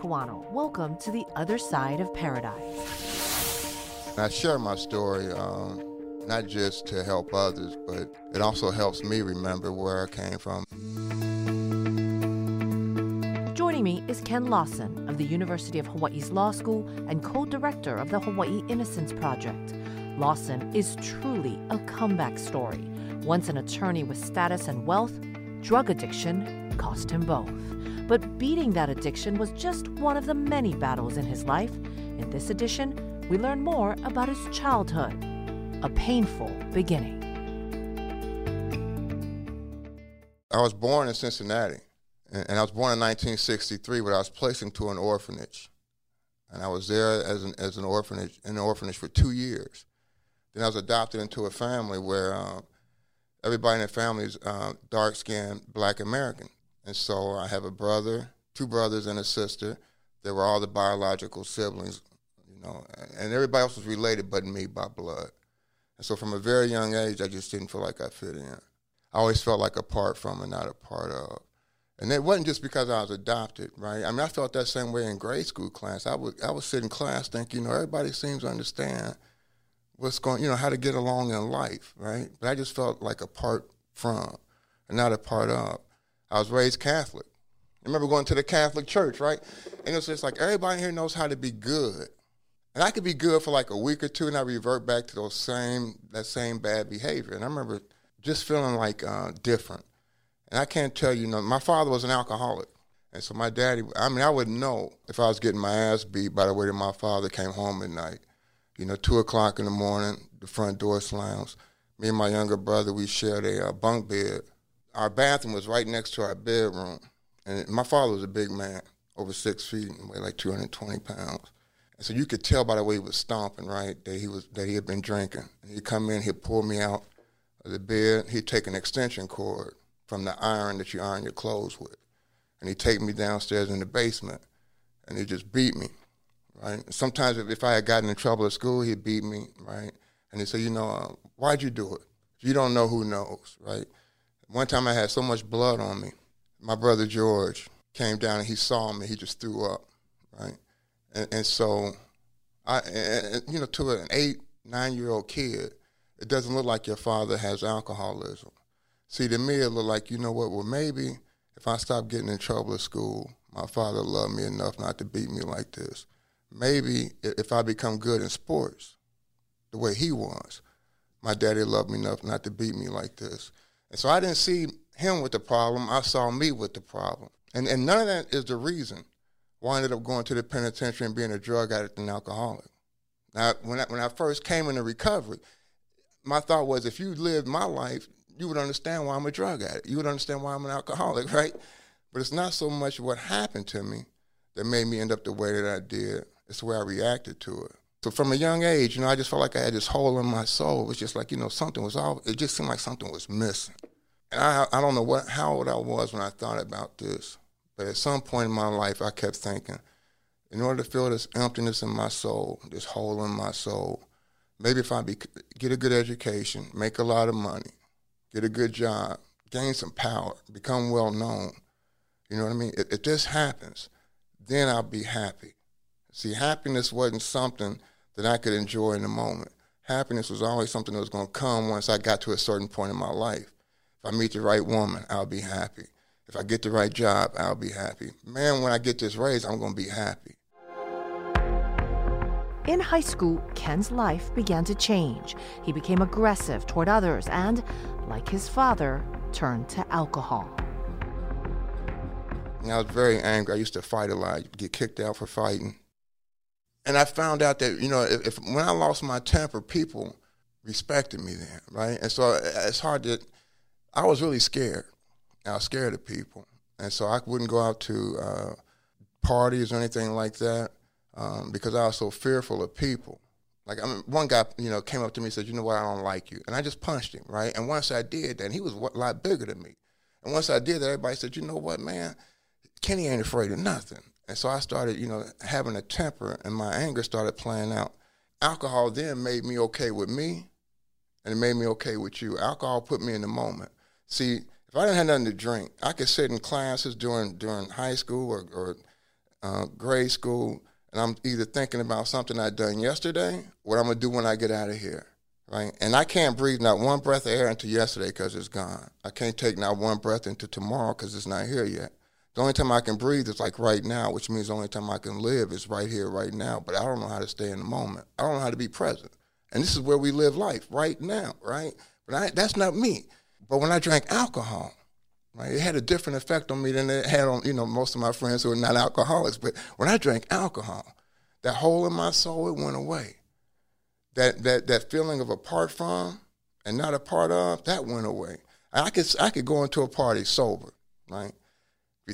Kawano. Welcome to the other side of paradise. I share my story um, not just to help others, but it also helps me remember where I came from. Joining me is Ken Lawson of the University of Hawaii's Law School and co director of the Hawaii Innocence Project. Lawson is truly a comeback story. Once an attorney with status and wealth, drug addiction cost him both. But beating that addiction was just one of the many battles in his life. In this edition, we learn more about his childhood, a painful beginning. I was born in Cincinnati, and I was born in 1963, but I was placed into an orphanage. And I was there as an, as an orphanage, in an orphanage for two years. Then I was adopted into a family where uh, everybody in the family is uh, dark skinned black American. And so I have a brother, two brothers, and a sister. They were all the biological siblings, you know, and everybody else was related but me by blood. And so from a very young age, I just didn't feel like I fit in. I always felt like a part from and not a part of. And it wasn't just because I was adopted, right? I mean, I felt that same way in grade school class. I would I would sit in class thinking, you know, everybody seems to understand what's going, you know, how to get along in life, right? But I just felt like a part from and not a part of. I was raised Catholic. I remember going to the Catholic church, right? And it's just like everybody here knows how to be good. And I could be good for like a week or two and I revert back to those same that same bad behavior. And I remember just feeling like uh, different. And I can't tell you, you know, my father was an alcoholic. And so my daddy, I mean, I would know if I was getting my ass beat by the way that my father came home at night. You know, two o'clock in the morning, the front door slams. Me and my younger brother, we shared a uh, bunk bed. Our bathroom was right next to our bedroom. And my father was a big man, over six feet, and weighed like 220 pounds. And so you could tell by the way he was stomping, right, that he was that he had been drinking. And he'd come in, he'd pull me out of the bed. He'd take an extension cord from the iron that you iron your clothes with, and he'd take me downstairs in the basement, and he'd just beat me right? Sometimes if, if I had gotten in trouble at school, he'd beat me, right? And he'd say, you know, uh, why'd you do it? If you don't know, who knows, right? One time I had so much blood on me. My brother George came down and he saw me. He just threw up, right? And, and so, I, and, you know, to an eight, nine year old kid, it doesn't look like your father has alcoholism. See, to me, it looked like, you know what, well, maybe if I stop getting in trouble at school, my father loved me enough not to beat me like this maybe if I become good in sports, the way he was, my daddy loved me enough not to beat me like this. And so I didn't see him with the problem. I saw me with the problem. And, and none of that is the reason why I ended up going to the penitentiary and being a drug addict and alcoholic. Now, when I, when I first came into recovery, my thought was if you lived my life, you would understand why I'm a drug addict. You would understand why I'm an alcoholic, right? But it's not so much what happened to me that made me end up the way that I did. It's the way I reacted to it. So from a young age, you know, I just felt like I had this hole in my soul. It was just like, you know, something was all, it just seemed like something was missing. And I, I don't know what, how old I was when I thought about this, but at some point in my life, I kept thinking, in order to fill this emptiness in my soul, this hole in my soul, maybe if I be, get a good education, make a lot of money, get a good job, gain some power, become well known, you know what I mean? If, if this happens, then I'll be happy. See, happiness wasn't something that I could enjoy in the moment. Happiness was always something that was going to come once I got to a certain point in my life. If I meet the right woman, I'll be happy. If I get the right job, I'll be happy. Man, when I get this raise, I'm going to be happy. In high school, Ken's life began to change. He became aggressive toward others and, like his father, turned to alcohol. I was very angry. I used to fight a lot, get kicked out for fighting and I found out that you know if, if, when I lost my temper, people respected me then, right? And so uh, it's hard to. I was really scared. I was scared of people, and so I wouldn't go out to uh, parties or anything like that um, because I was so fearful of people. Like I mean, one guy, you know, came up to me and said, "You know what? I don't like you," and I just punched him, right? And once I did that, he was a lot bigger than me. And once I did that, everybody said, "You know what, man? Kenny ain't afraid of nothing." And so I started, you know, having a temper and my anger started playing out. Alcohol then made me okay with me and it made me okay with you. Alcohol put me in the moment. See, if I didn't have nothing to drink, I could sit in classes during during high school or, or uh, grade school, and I'm either thinking about something I done yesterday, what I'm gonna do when I get out of here, right? And I can't breathe not one breath of air into yesterday because it's gone. I can't take not one breath into tomorrow because it's not here yet. The only time I can breathe is like right now, which means the only time I can live is right here, right now. But I don't know how to stay in the moment. I don't know how to be present. And this is where we live life, right now, right? But I, that's not me. But when I drank alcohol, right, it had a different effect on me than it had on, you know, most of my friends who are not alcoholics. But when I drank alcohol, that hole in my soul, it went away. That, that, that feeling of apart from and not a part of, that went away. I could, I could go into a party sober, right?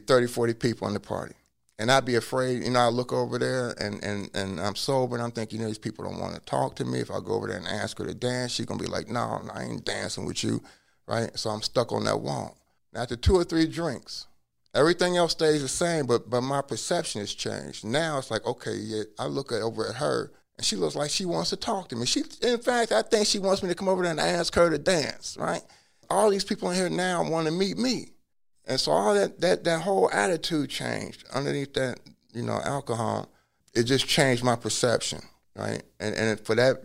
Be 30, 40 people in the party. And I'd be afraid, you know, I look over there and, and, and I'm sober and I'm thinking, you know, these people don't want to talk to me. If I go over there and ask her to dance, she's going to be like, no, I ain't dancing with you, right? So I'm stuck on that wall. After two or three drinks, everything else stays the same, but, but my perception has changed. Now it's like, okay, yeah, I look at, over at her and she looks like she wants to talk to me. She, in fact, I think she wants me to come over there and ask her to dance, right? All these people in here now want to meet me. And so all that, that, that whole attitude changed underneath that, you know, alcohol. It just changed my perception, right? And, and for that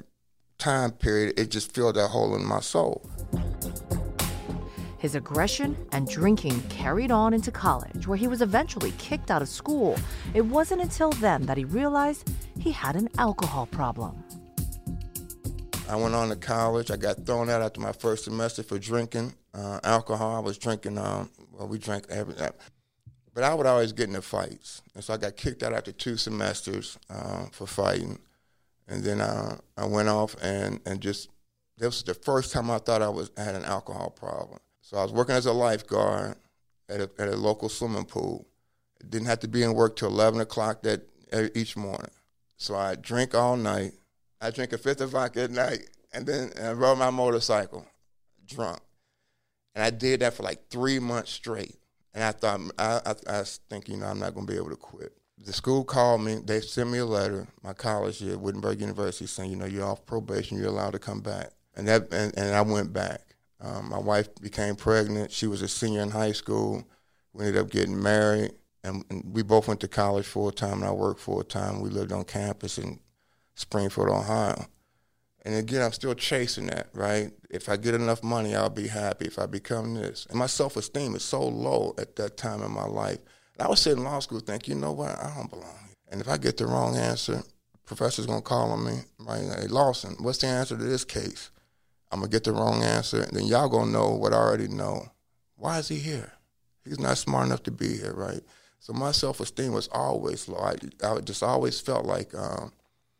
time period, it just filled that hole in my soul. His aggression and drinking carried on into college, where he was eventually kicked out of school. It wasn't until then that he realized he had an alcohol problem. I went on to college. I got thrown out after my first semester for drinking uh, alcohol. I was drinking um, well, we drank every night. But I would always get into fights. And so I got kicked out after two semesters uh, for fighting. And then uh, I went off and, and just, this was the first time I thought I was I had an alcohol problem. So I was working as a lifeguard at a, at a local swimming pool. didn't have to be in work till 11 o'clock that each morning. So I drink all night. I drink a fifth of vodka at night, and then I rode my motorcycle drunk. And I did that for like three months straight. And I thought, I, I, I was thinking, you know, I'm not going to be able to quit. The school called me. They sent me a letter, my college here, Wittenberg University, saying, you know, you're off probation. You're allowed to come back. And that, and, and I went back. Um, my wife became pregnant. She was a senior in high school. We ended up getting married. And, and we both went to college full time, and I worked full time. We lived on campus in Springfield, Ohio. And again, I'm still chasing that, right? If I get enough money, I'll be happy. If I become this. And my self esteem is so low at that time in my life. And I was sitting in law school thinking, you know what? I don't belong here. And if I get the wrong answer, professor's gonna call on me, right? Hey, Lawson, what's the answer to this case? I'm gonna get the wrong answer, and then y'all gonna know what I already know. Why is he here? He's not smart enough to be here, right? So my self esteem was always low. I, I just always felt like um,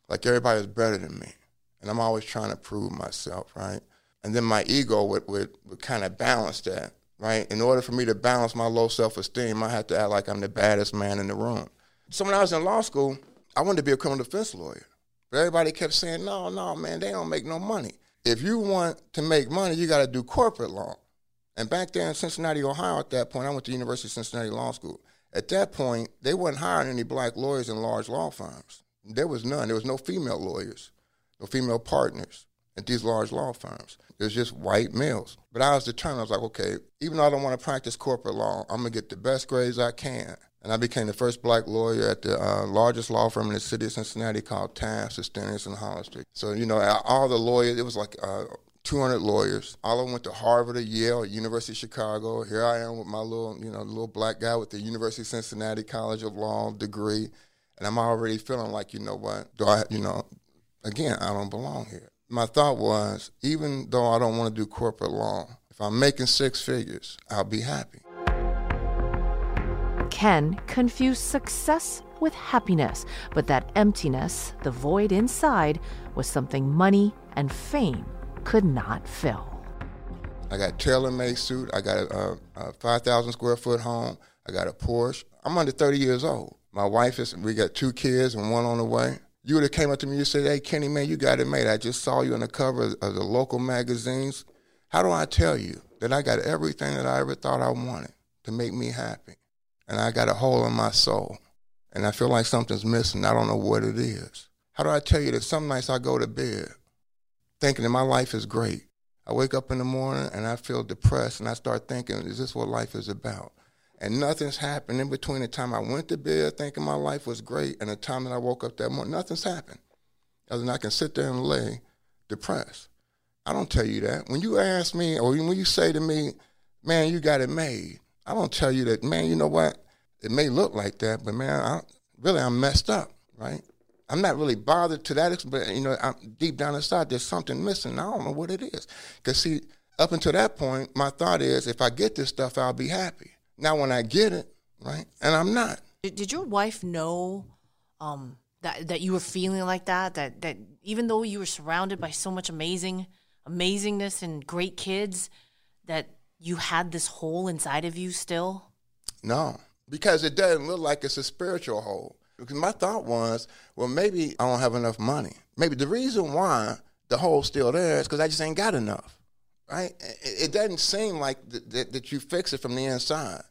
like everybody was better than me and I'm always trying to prove myself, right? And then my ego would, would, would kind of balance that, right? In order for me to balance my low self esteem, I had to act like I'm the baddest man in the room. So when I was in law school, I wanted to be a criminal defense lawyer. But everybody kept saying, no, no, man, they don't make no money. If you want to make money, you got to do corporate law. And back there in Cincinnati, Ohio, at that point, I went to University of Cincinnati Law School. At that point, they weren't hiring any black lawyers in large law firms. There was none. There was no female lawyers female partners at these large law firms. There's just white males. But I was determined. I was like, okay, even though I don't want to practice corporate law, I'm gonna get the best grades I can. And I became the first black lawyer at the uh, largest law firm in the city of Cincinnati called Taft, Stettinius, and Hollister. So, you know, all the lawyers, it was like uh, 200 lawyers. All of them went to Harvard or Yale, University of Chicago. Here I am with my little, you know, little black guy with the University of Cincinnati College of Law degree. And I'm already feeling like, you know what, do I, you know, again, I don't belong here. My thought was, even though I don't want to do corporate law, if I'm making six figures, I'll be happy. Ken confused success with happiness, but that emptiness, the void inside, was something money and fame could not fill. I got a tailor-made suit. I got a, a 5,000 square foot home. I got a Porsche. I'm under 30 years old. My wife is. We got two kids and one on the way you would have came up to me and said, "Hey, Kenny, man, you got it made. I just saw you on the cover of the local magazines. How do I tell you that I got everything that I ever thought I wanted to make me happy, and I got a hole in my soul, and I feel like something's missing. I don't know what it is. How do I tell you that some nights I go to bed thinking that my life is great? I wake up in the morning and I feel depressed, and I start thinking, is this what life is about? And nothing's happened in between the time I went to bed thinking my life was great and the time that I woke up that morning. Nothing's happened. Other than I can sit there and lay depressed. I don't tell you that. When you ask me, or when you say to me, man, you got it made, I don't tell you that, man, you know what? It may look like that, but man, I, really, I'm messed up, right? I'm not really bothered to that extent, but you know, I'm, deep down inside, there's something missing. I don't know what it is. Because see, up until that point, my thought is, if I get this stuff, I'll be happy. Now, when I get it, right, and I'm not. Did, did your wife know um, that that you were feeling like that? That that even though you were surrounded by so much amazing amazingness and great kids, that you had this hole inside of you still? No, because it doesn't look like it's a spiritual hole. Because my thought was, well, maybe I don't have enough money. Maybe the reason why the hole's still there is because I just ain't got enough, right? It, it doesn't seem like th- th- that you fix it from the inside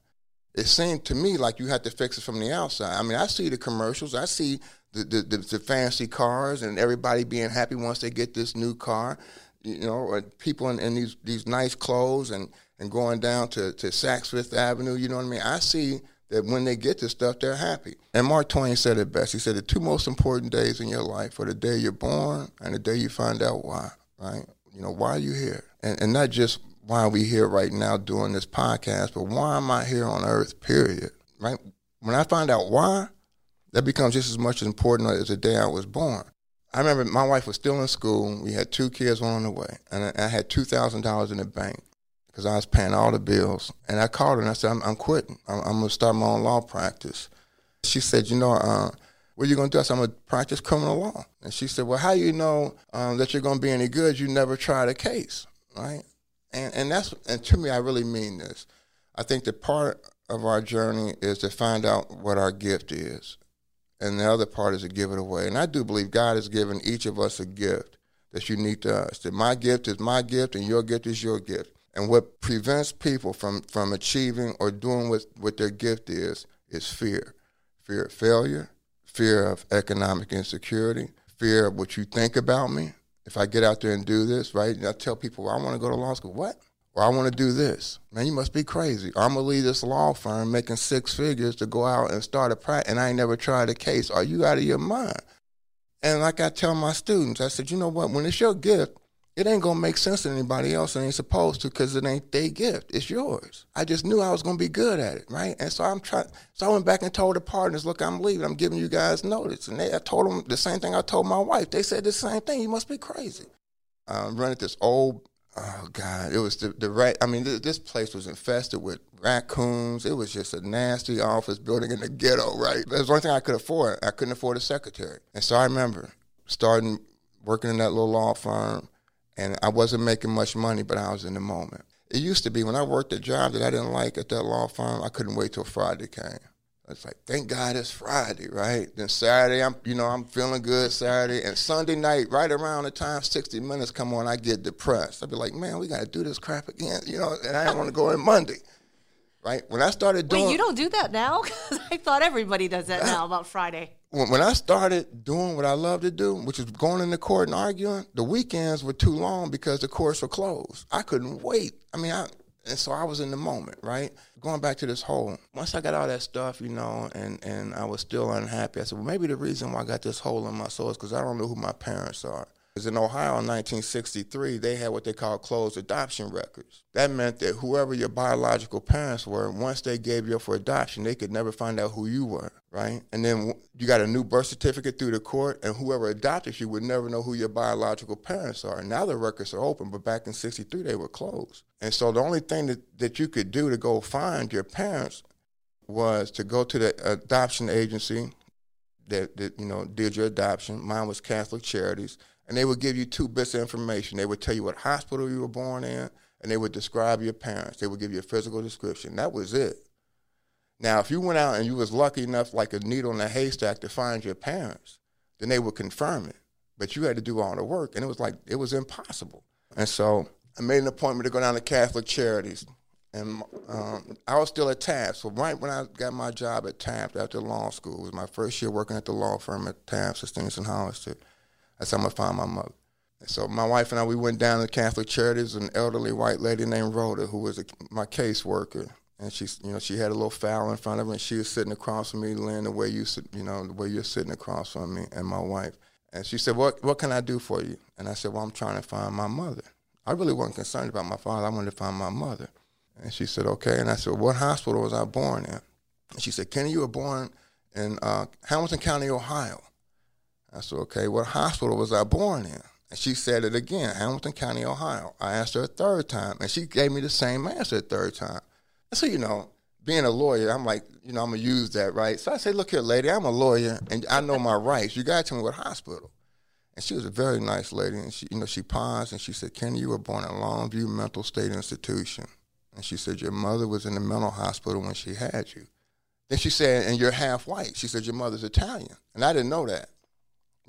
it seemed to me like you had to fix it from the outside. I mean, I see the commercials, I see the, the, the, the fancy cars and everybody being happy once they get this new car, you know, or people in, in, these these nice clothes and, and going down to, to Saks Fifth Avenue, you know what I mean? I see that when they get this stuff, they're happy. And Mark Twain said it best. He said the two most important days in your life are the day you're born and the day you find out why, right? You know, why are you here? And, and not just why are we here right now doing this podcast, but why am I here on earth, period, right? When I find out why, that becomes just as much important as the day I was born. I remember my wife was still in school. We had two kids, one on the way, and I, had two thousand dollars in the bank because I was paying all the bills. And I called her and I said, "I'm, I'm quitting. I'm, I'm going to start my own law practice." She said, "You know, uh, what are you going to do?" I said, "I'm going to practice criminal law." And she said, "Well, how do you know um, that you're going to be any good? You never tried a case, right?" And and that's and to me, I really mean this. I think the part of our journey is to find out what our gift is, and the other part is to give it away. And I do believe God has given each of us a gift that's unique to us. That my gift is my gift, and your gift is your gift. And what prevents people from from achieving or doing what what their gift is is fear, fear of failure, fear of economic insecurity, fear of what you think about me, if I get out there and do this, right? And I tell people, well, I want to go to law school. What? Or I want to do this. Man, you must be crazy. I'm gonna leave this law firm making six figures to go out and start a practice, and I ain't never tried a case. Are you out of your mind? And like I tell my students, I said, you know what? When it's your gift, it ain't gonna make sense to anybody else. It ain't supposed to because it ain't their gift. It's yours. I just knew I was gonna be good at it, right? And so I'm trying. So I went back and told the partners, look, I'm leaving. I'm giving you guys notice. And they, I told them the same thing I told my wife. They said the same thing. You must be crazy. I'm running this old. Oh God! It was the the right. I mean, this, this place was infested with raccoons. It was just a nasty office building in the ghetto, right? Was the only thing I could afford. I couldn't afford a secretary, and so I remember starting working in that little law firm and I wasn't making much money, but I was in the moment. It used to be when I worked a job that I didn't like at that law firm, I couldn't wait till Friday came. It's like, thank God it's Friday, right? Then Saturday, I'm, you know, I'm feeling good Saturday, and Sunday night, right around the time 60 Minutes come on, I get depressed. I'd be like, man, we got to do this crap again, you know, and I didn't want to go in Monday, right? When I started doing, wait, you don't do that now? Because I thought everybody does that now about Friday when, I started doing what I love to do, which is going into court and arguing, the weekends were too long because the courts were closed. I couldn't wait. I mean, I and so I was in the moment, right? Going back to this whole, once I got all that stuff, you know, and and I was still unhappy. I said, well, maybe the reason why I got this hole in my soul is because I don't know who my parents are. Because in Ohio in 1963, they had what they called closed adoption records. That meant that whoever your biological parents were, once they gave you up for adoption, they could never find out who you were, right? And then you got a new birth certificate through the court, and whoever adopted you would never know who your biological parents are. Now the records are open, but back in 63, they were closed. And so the only thing that, that you could do to go find your parents was to go to the adoption agency that, that you know did your adoption. Mine was Catholic Charities and they would give you two bits of information. They would tell you what hospital you were born in, and they would describe your parents. They would give you a physical description. That was it. Now, if you went out and you was lucky enough, like a needle in a haystack, to find your parents, then they would confirm it. But you had to do all the work, and it was like it was impossible. And so I made an appointment to go down to Catholic Charities, and um, I was still at Taft. So right when I got my job at Taft after law school, it was my first year working at the law firm at Taft, Stettinius and Hollister. I said, I'm gonna find my mother. So my wife and I, we went down to Catholic Charities. An elderly white lady named Rhoda, who was a, my caseworker, and she, you know, she had a little fowl in front of her, and she was sitting across from me, laying the way you, you know, the way you're sitting across from me, and my wife. And she said, "What, what can I do for you?" And I said, "Well, I'm trying to find my mother. I really wasn't concerned about my father. I wanted to find my mother." And she said, "Okay." And I said, "What hospital was I born in?" And she said, "Kenny, you were born in uh, Hamilton County, Ohio." I said, "Okay. What hospital was I born in?" And she said it again, Hamilton County, Ohio. I asked her a third time, and she gave me the same answer a third time. So, you know, being a lawyer, I'm like, you know, I'm gonna use that, right? So I say, look here, lady, I'm a lawyer and I know my rights. You gotta tell me what hospital. And she was a very nice lady, and she, you know, she paused and she said, Kenny, you were born at Longview Mental State Institution. And she said, Your mother was in the mental hospital when she had you. Then she said, and you're half white. She said, Your mother's Italian. And I didn't know that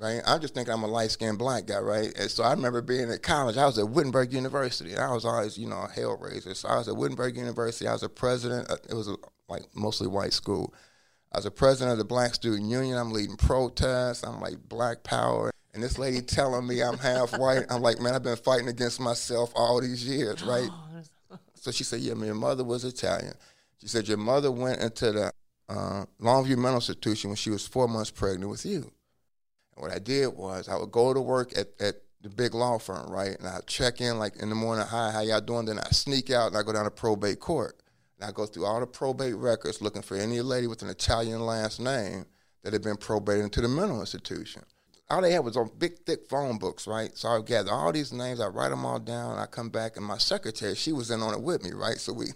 right? I just think I'm a light skinned black guy, right? And so I remember being at college. I was at Wittenberg University, I was always, you know, a hellraiser. So I was at Wittenberg University. I was a president. It was a, like mostly white school. I was a president of the Black Student Union. I'm leading protests. I'm like Black Power. And this lady telling me I'm half white. I'm like, man, I've been fighting against myself all these years, right? so she said, yeah, my mother was Italian. She said, your mother went into the uh, Longview Mental Institution when she was four months pregnant with you. And what I did was I would go to work at, at the big law firm, right? And I'd check in like in the morning, hi, how y'all doing? Then I sneak out and I go down to probate court. And I go through all the probate records looking for any lady with an Italian last name that had been probated into the mental institution. All they had was on big, thick phone books, right? So I gather all these names, I write them all down, I come back, and my secretary, she was in on it with me, right? So we,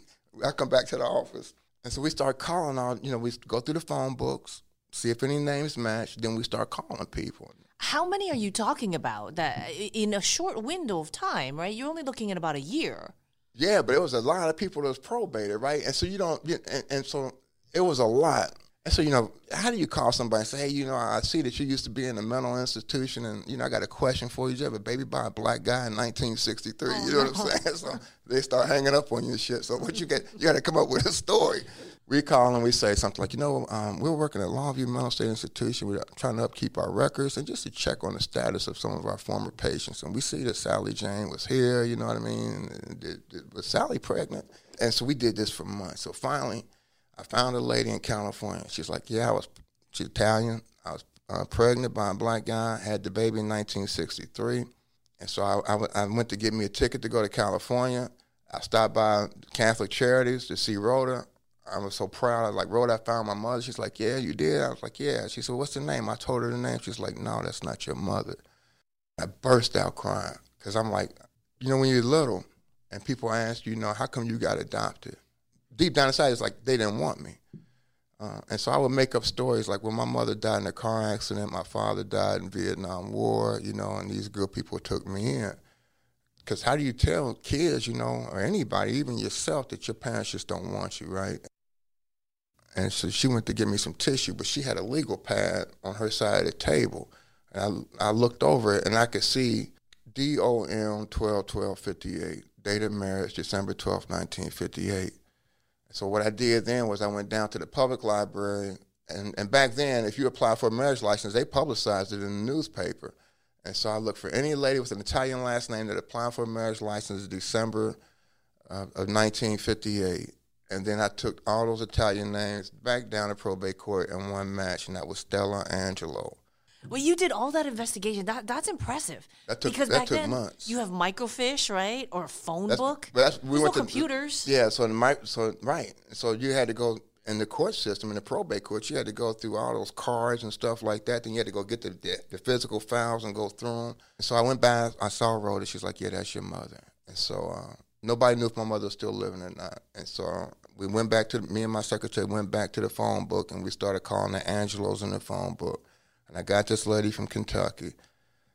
I come back to the office, and so we start calling all, you know, we go through the phone books, see if any names match. Then we start calling people. How many are you talking about that in a short window of time, right? You're only looking at about a year. Yeah, but it was a lot of people that was probated, right? And so you don't, and, and so it was a lot. And so, you know, how do you call somebody and say, hey, you know, I see that you used to be in a mental institution and, you know, I got a question for you. Did you have a baby by a black guy in 1963? Oh, you know no. what I'm saying? So they start hanging up on you and shit. So what you get, you got to come up with a story we call and we say something like, you know, um, we're working at Longview Mental State Institution. We're trying to upkeep our records and just to check on the status of some of our former patients. And we see that Sally Jane was here, you know what I mean? Was Sally pregnant? And so we did this for months. So finally, I found a lady in California. She's like, yeah, I was, she's Italian. I was uh, pregnant by a black guy, had the baby in 1963. And so I, I, I went to get me a ticket to go to California. I stopped by Catholic Charities to see Rhoda. I was so proud. I was like, Rhoda, I found my mother. She's like, Yeah, you did? I was like, Yeah. She said, What's the name? I told her the name. She's like, No, that's not your mother. I burst out crying because I'm like, you know, when you're little and people ask you, you know, how come you got adopted? Deep down inside, it's like they didn't want me. Uh, and so I would make up stories like when my mother died in a car accident, my father died in Vietnam War, you know, and these good people took me in. Because how do you tell kids, you know, or anybody, even yourself, that your parents just don't want you, right? And so she went to get me some tissue, but she had a legal pad on her side of the table. And I, I looked over it and I could see DOM 12 12 58, date of marriage December 12, 1958. So what I did then was I went down to the public library, and, and back then, if you applied for a marriage license, they publicized it in the newspaper. And so I looked for any lady with an Italian last name that applied for a marriage license in December of 1958. And then I took all those Italian names back down to probate court in one match, and that was Stella Angelo. Well, you did all that investigation. That that's impressive. That took, because that back took then months. you have microfiche, right, or a phone that's, book. But that's, we There's went no to, computers. Yeah, so the so right, so you had to go in the court system, in the probate court. You had to go through all those cards and stuff like that. Then you had to go get the the, the physical files and go through them. And so I went by. I saw Rhoda. She's like, "Yeah, that's your mother." And so uh, nobody knew if my mother was still living or not. And so we went back to me and my secretary went back to the phone book and we started calling the Angelos in the phone book. And I got this lady from Kentucky,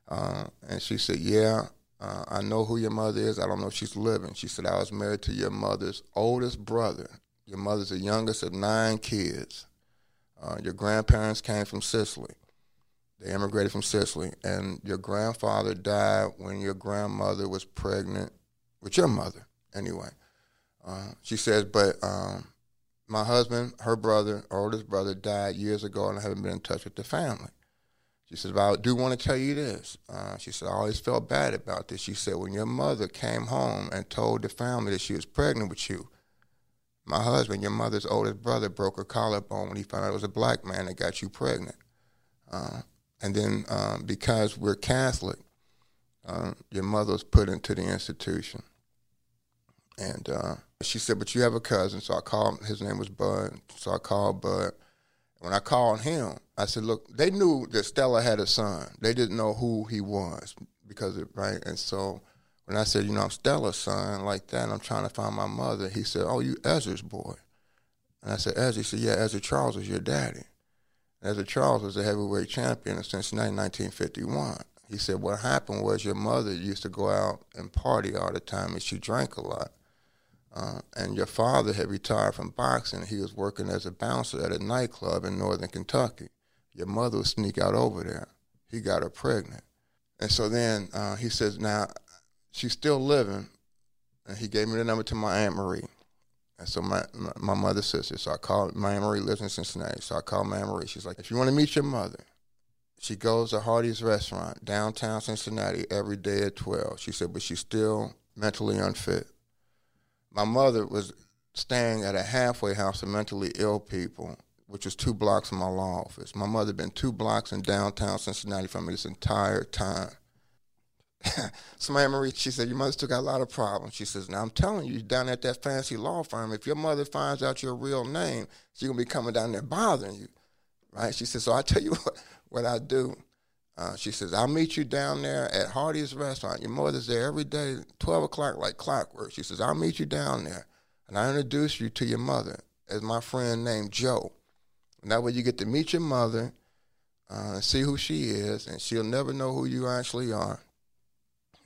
uh, and she said, "Yeah, uh, I know who your mother is. I don't know if she's living." She said, "I was married to your mother's oldest brother. Your mother's the youngest of nine kids. Uh, your grandparents came from Sicily. They immigrated from Sicily, and your grandfather died when your grandmother was pregnant with your mother. Anyway." Uh, she says, but um, my husband, her brother, oldest brother, died years ago, and I haven't been in touch with the family. She but I do want to tell you this. Uh, she said, I always felt bad about this. She said, when your mother came home and told the family that she was pregnant with you, my husband, your mother's oldest brother, broke her collarbone when he found out it was a black man that got you pregnant. Uh, and then um, because we're Catholic, uh, your mother was put into the institution. And uh, she said, but you have a cousin. So I called, his name was Bud. So I called Bud. When I called him, I said, look, they knew that Stella had a son. They didn't know who he was because of, right? And so when I said, you know, I'm Stella's son, like that, I'm trying to find my mother, he said, oh, you Ezzard's boy. And I said, Ezzard? He said, yeah, Ezzard Charles is your daddy. Ezzard Charles was a heavyweight champion in Cincinnati 1951. He said, what happened was your mother used to go out and party all the time, and she drank a lot. Uh, and your father had retired from boxing. He was working as a bouncer at a nightclub in northern Kentucky. Your mother would sneak out over there. He got her pregnant. And so then uh, he says, now she's still living, and he gave me the number to my aunt Marie. And so my my mother's sister. So I called my aunt Marie lives in Cincinnati. So I called my aunt Marie. She's like, if you want to meet your mother, she goes to Hardee's restaurant downtown Cincinnati every day at twelve. She said, but she's still mentally unfit. My mother was staying at a halfway house of mentally ill people, which was two blocks from my law office. My mother had been two blocks in downtown Cincinnati from me this entire time. so my Marie, she said, your mother still got a lot of problems. She says, now I'm telling you, down at that fancy law firm, if your mother finds out your real name, she's to be coming down there bothering you, right? She says, so I tell you what, what I do. Uh, she says, I'll meet you down there at Hardee's restaurant. Your mother's there every day, 12 o'clock, like clockwork. She says, I'll meet you down there. And I introduce you to your mother as my friend named Joe. And that way you get to meet your mother uh, and see who she is, and she'll never know who you actually are.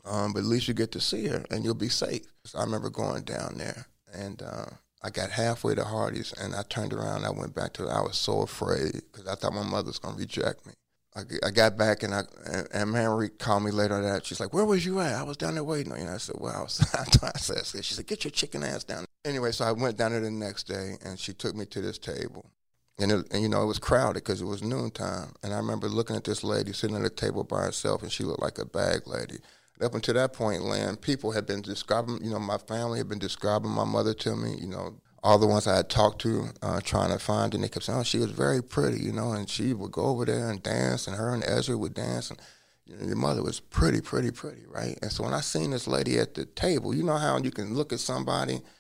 Um, but at least you get to see her and you'll be safe. So I remember going down there and uh, I got halfway to Hardee's and I turned around. I went back to. I was so afraid because I thought my mother was gonna reject me. I, I got back and I and, and Mary called me later that she's like, "Where was you at?" I was down there waiting you. And I said, "Well, I was." I said, "She said, get your chicken ass down." Anyway, so I went down there the next day and she took me to this table. And, it, and you know it was crowded because it was noontime, and I remember looking at this lady sitting at a table by herself, and she looked like a bag lady up until that point, Lynn, people had been describing, you know, my family had been describing my mother to me, you know, all the ones I had talked to, uh, trying to find, and they kept saying, oh, she was very pretty, you know, and she would go over there and dance, and her and Ezzard would dance, and you know, your mother was pretty, pretty, pretty, right? And so when I seen this lady at the table, you know how you can look at somebody –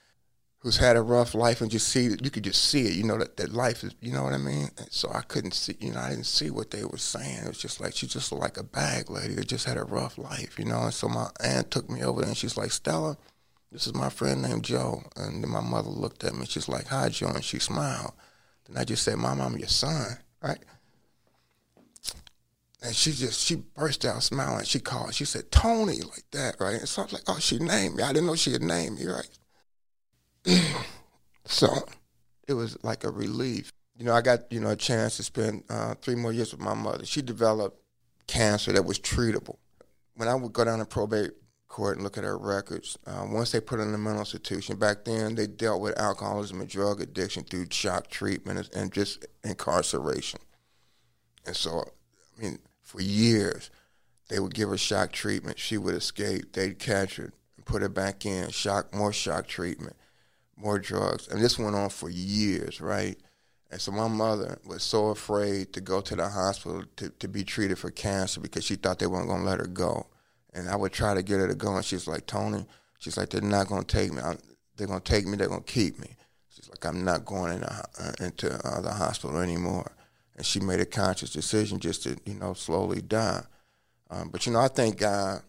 who's had a rough life and just see you could just see it, you know, that, that life is, you know what I mean? And so I couldn't see, you know, I didn't see what they were saying. It was just like, she just like a bag lady that just had a rough life, you know? And so my aunt took me over there and she's like, Stella, this is my friend named Joe. And then my mother looked at me, she's like, hi, Joe, and she smiled. Then I just said, Mom, I'm your son, right? And she just, she burst out smiling. She called, she said, Tony, like that, right? And so I was like, oh, she named me. I didn't know she had named me, right? so it was like a relief. You know, I got, you know, a chance to spend uh, three more years with my mother. She developed cancer that was treatable. When I would go down to probate court and look at her records, uh, once they put her in the mental institution, back then they dealt with alcoholism and drug addiction through shock treatment and just incarceration. And so, I mean, for years, they would give her shock treatment. She would escape. They'd catch her and put her back in, shock, more shock treatment more drugs. And this went on for years, right? And so my mother was so afraid to go to the hospital to, to be treated for cancer because she thought they weren't going to let her go. And I would try to get her to go, and she's like, Tony, she's like, they're not to take me. I'm, they're to take me, they're to keep me. She's like, I'm not going in a, uh, into uh, the hospital anymore. And she made a conscious decision just to, you know, slowly die. Um, but, you know, I thank God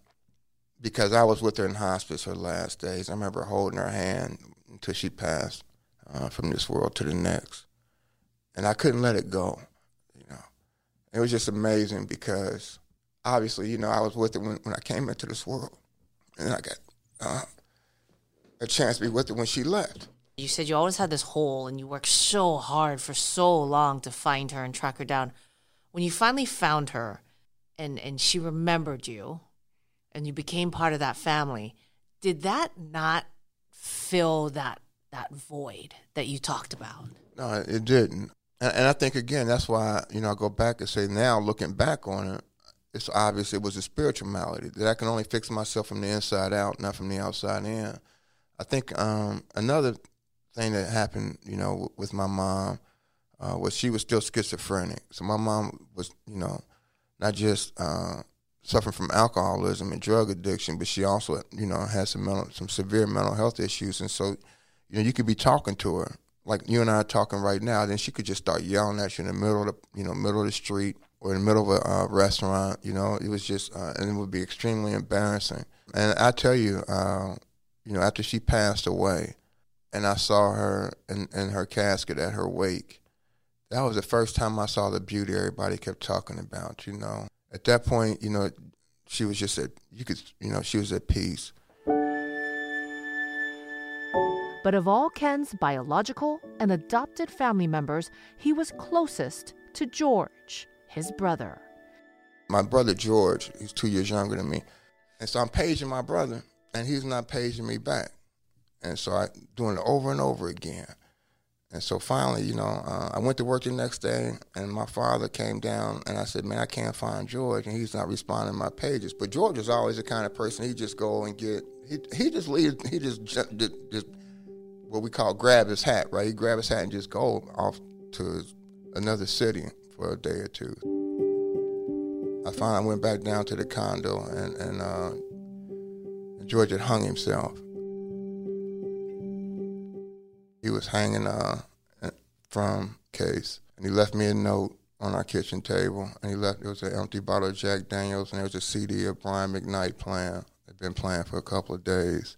because I was with her in hospice her last days. I remember holding her hand until she passed uh, from this world to the next. And I couldn't let it go, you know. It was just amazing because obviously, you know, I was with her when, when I came into this world. And I got uh, a chance to be with her when she left. You said you always had this hole and you worked so hard for so long to find her and track her down. When you finally found her and, and she remembered you and you became part of that family, did that not fill that that void that you talked about. No, it didn't. And, and I think again, that's why you know I go back and say now, looking back on it, it's obvious it was a spiritual malady that I can only fix myself from the inside out, not from the outside in. I think um, another thing that happened, you know, with my mom uh, was she was still schizophrenic. So my mom was, you know, not just uh, suffering from alcoholism and drug addiction, but she also, you know, had some mental, some severe mental health issues. And so, you know, you could be talking to her like you and I are talking right now. Then she could just start yelling at you in the middle of the, you know, middle of the street or in the middle of a uh, restaurant. You know, it was just, uh, and it would be extremely embarrassing. And I tell you, uh, you know, after she passed away, and I saw her in, in her casket at her wake, that was the first time I saw the beauty everybody kept talking about. You know, at that point, you know, she was just at you could, you know, she was at peace. But of all Ken's biological and adopted family members, he was closest to George, his brother. My brother George, he's two years younger than me. And so I'm paging my brother, and he's not paging me back. And so I doing it over and over again. And so finally, you know, uh, I went to work the next day, and my father came down, and I said, "Man, I can't find George, and he's not responding to my pages." But George is always the kind of person he just go and get. He he just leave. He just just, just what we call grab his hat, right? He grab his hat and just go off to another city for a day or two. I finally went back down to the condo, and and uh, George had hung himself. He was hanging uh, from case, and he left me a note on our kitchen table, and he left. It was an empty bottle of Jack Daniels, and there was a CD of Brian McKnight playing. They'd been playing for a couple of days,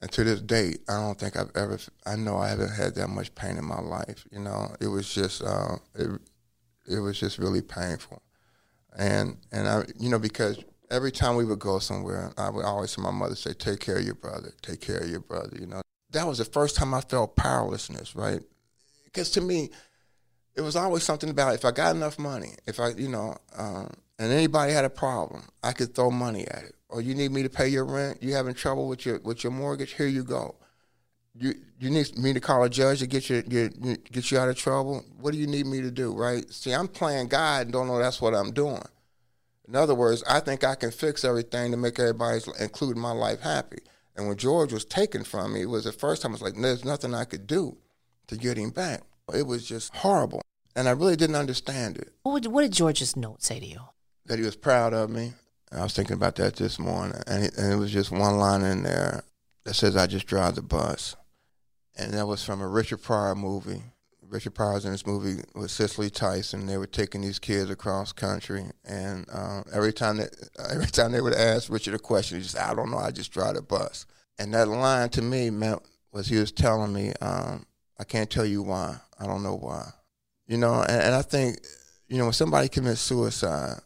and to this date, I don't think I've ever. I know I haven't had that much pain in my life. You know, it was just, uh, it, it was just really painful, and and I, you know, because every time we would go somewhere, I would always hear my mother say, "Take care of your brother. Take care of your brother." You know, that was the first time I felt powerlessness, right? Because to me, it was always something about if I got enough money, if I, you know, um, and anybody had a problem, I could throw money at it. Or you need me to pay your rent, you having trouble with your with your mortgage, here you go. You you need me to call a judge to get you get, get you out of trouble. What do you need me to do, right? See, I'm playing God and don't know that's what I'm doing. In other words, I think I can fix everything to make everybody, including my life, happy. And when George was taken from me, it was the first time I was like, there's nothing I could do to get him back. It was just horrible. And I really didn't understand it. What, would, what did George's note say to you? That he was proud of me. I was thinking about that this morning. And, and it was just one line in there that says, I just drive the bus. And that was from a Richard Pryor movie. Richard Pryor was in this movie with Cicely Tyson. They were taking these kids across country, and uh, every time that every time they would ask Richard a question, he just I don't know, I just drive the bus. And that line to me meant was he was telling me, um, I can't tell you why, I don't know why, you know. And, and I think, you know, when somebody commits suicide,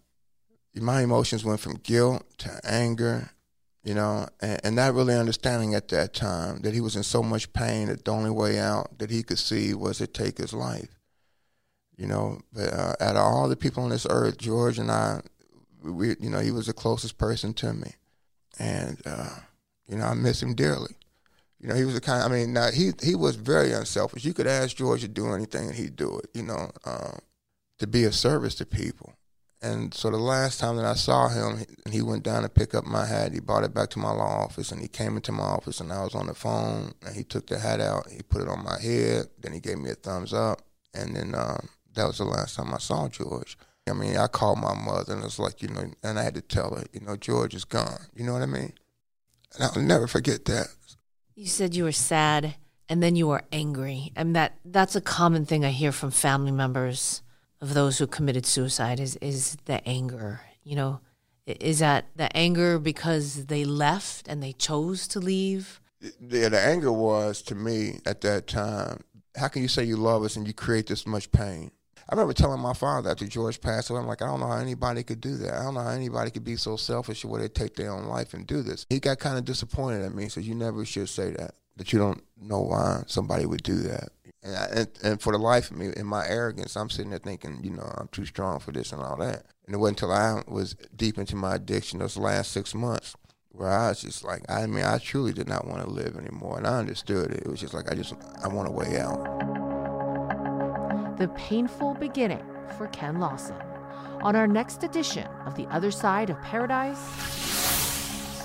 my emotions went from guilt to anger you know, and, and, not really understanding at that time that he was in so much pain that the only way out that he could see was to take his life. You know, but uh, out of all the people on this earth, George and I, we, you know, he was the closest person to me, and uh, you know, I miss him dearly. You know, he was the kind. I mean, now he he was very unselfish. You could ask George to do anything, and he'd do it. You know, uh, to be of service to people. And so the last time that I saw him, he, went down to pick up my hat. He brought it back to my law office, and he came into my office, and I was on the phone, and he took the hat out, he put it on my head, then he gave me a thumbs up, and then um, that was the last time I saw George. I mean, I called my mother, and it was like, you know, and I had to tell her, you know, George is gone. You know what I mean? And I'll never forget that. You said you were sad, and then you were angry, and that that's a common thing I hear from family members of those who committed suicide is is the anger. You know, is that the anger because they left and they chose to leave? Yeah, the anger was to me at that time. How can you say you love us and you create this much pain? I remember telling my father after George passed away, I'm like, I don't know how anybody could do that. I don't know how anybody could be so selfish where they take their own life and do this. He got kind of disappointed at me. He said, You never should say that, that you don't know why somebody would do that. And, I, and, and for the life of me, in my arrogance, I'm sitting there thinking, you know, I'm too strong for this and all that. And it wasn't until I was deep into my addiction those last six months where I was just like, I mean, I truly did not want to live anymore. And I understood it. It was just like, I just, I want a way out. The painful beginning for Ken Lawson. On our next edition of The Other Side of Paradise.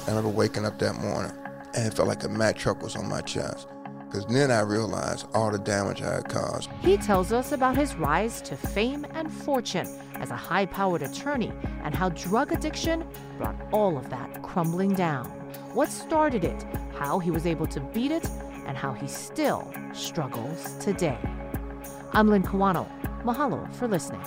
I remember waking up that morning and it felt like a Mack truck was on my chest Because then I realized all the damage I had caused. He tells us about his rise to fame and fortune as a high powered attorney and how drug addiction brought all of that crumbling down. What started it, how he was able to beat it, and how he still struggles today. I'm Lynn Kawano. Mahalo for listening.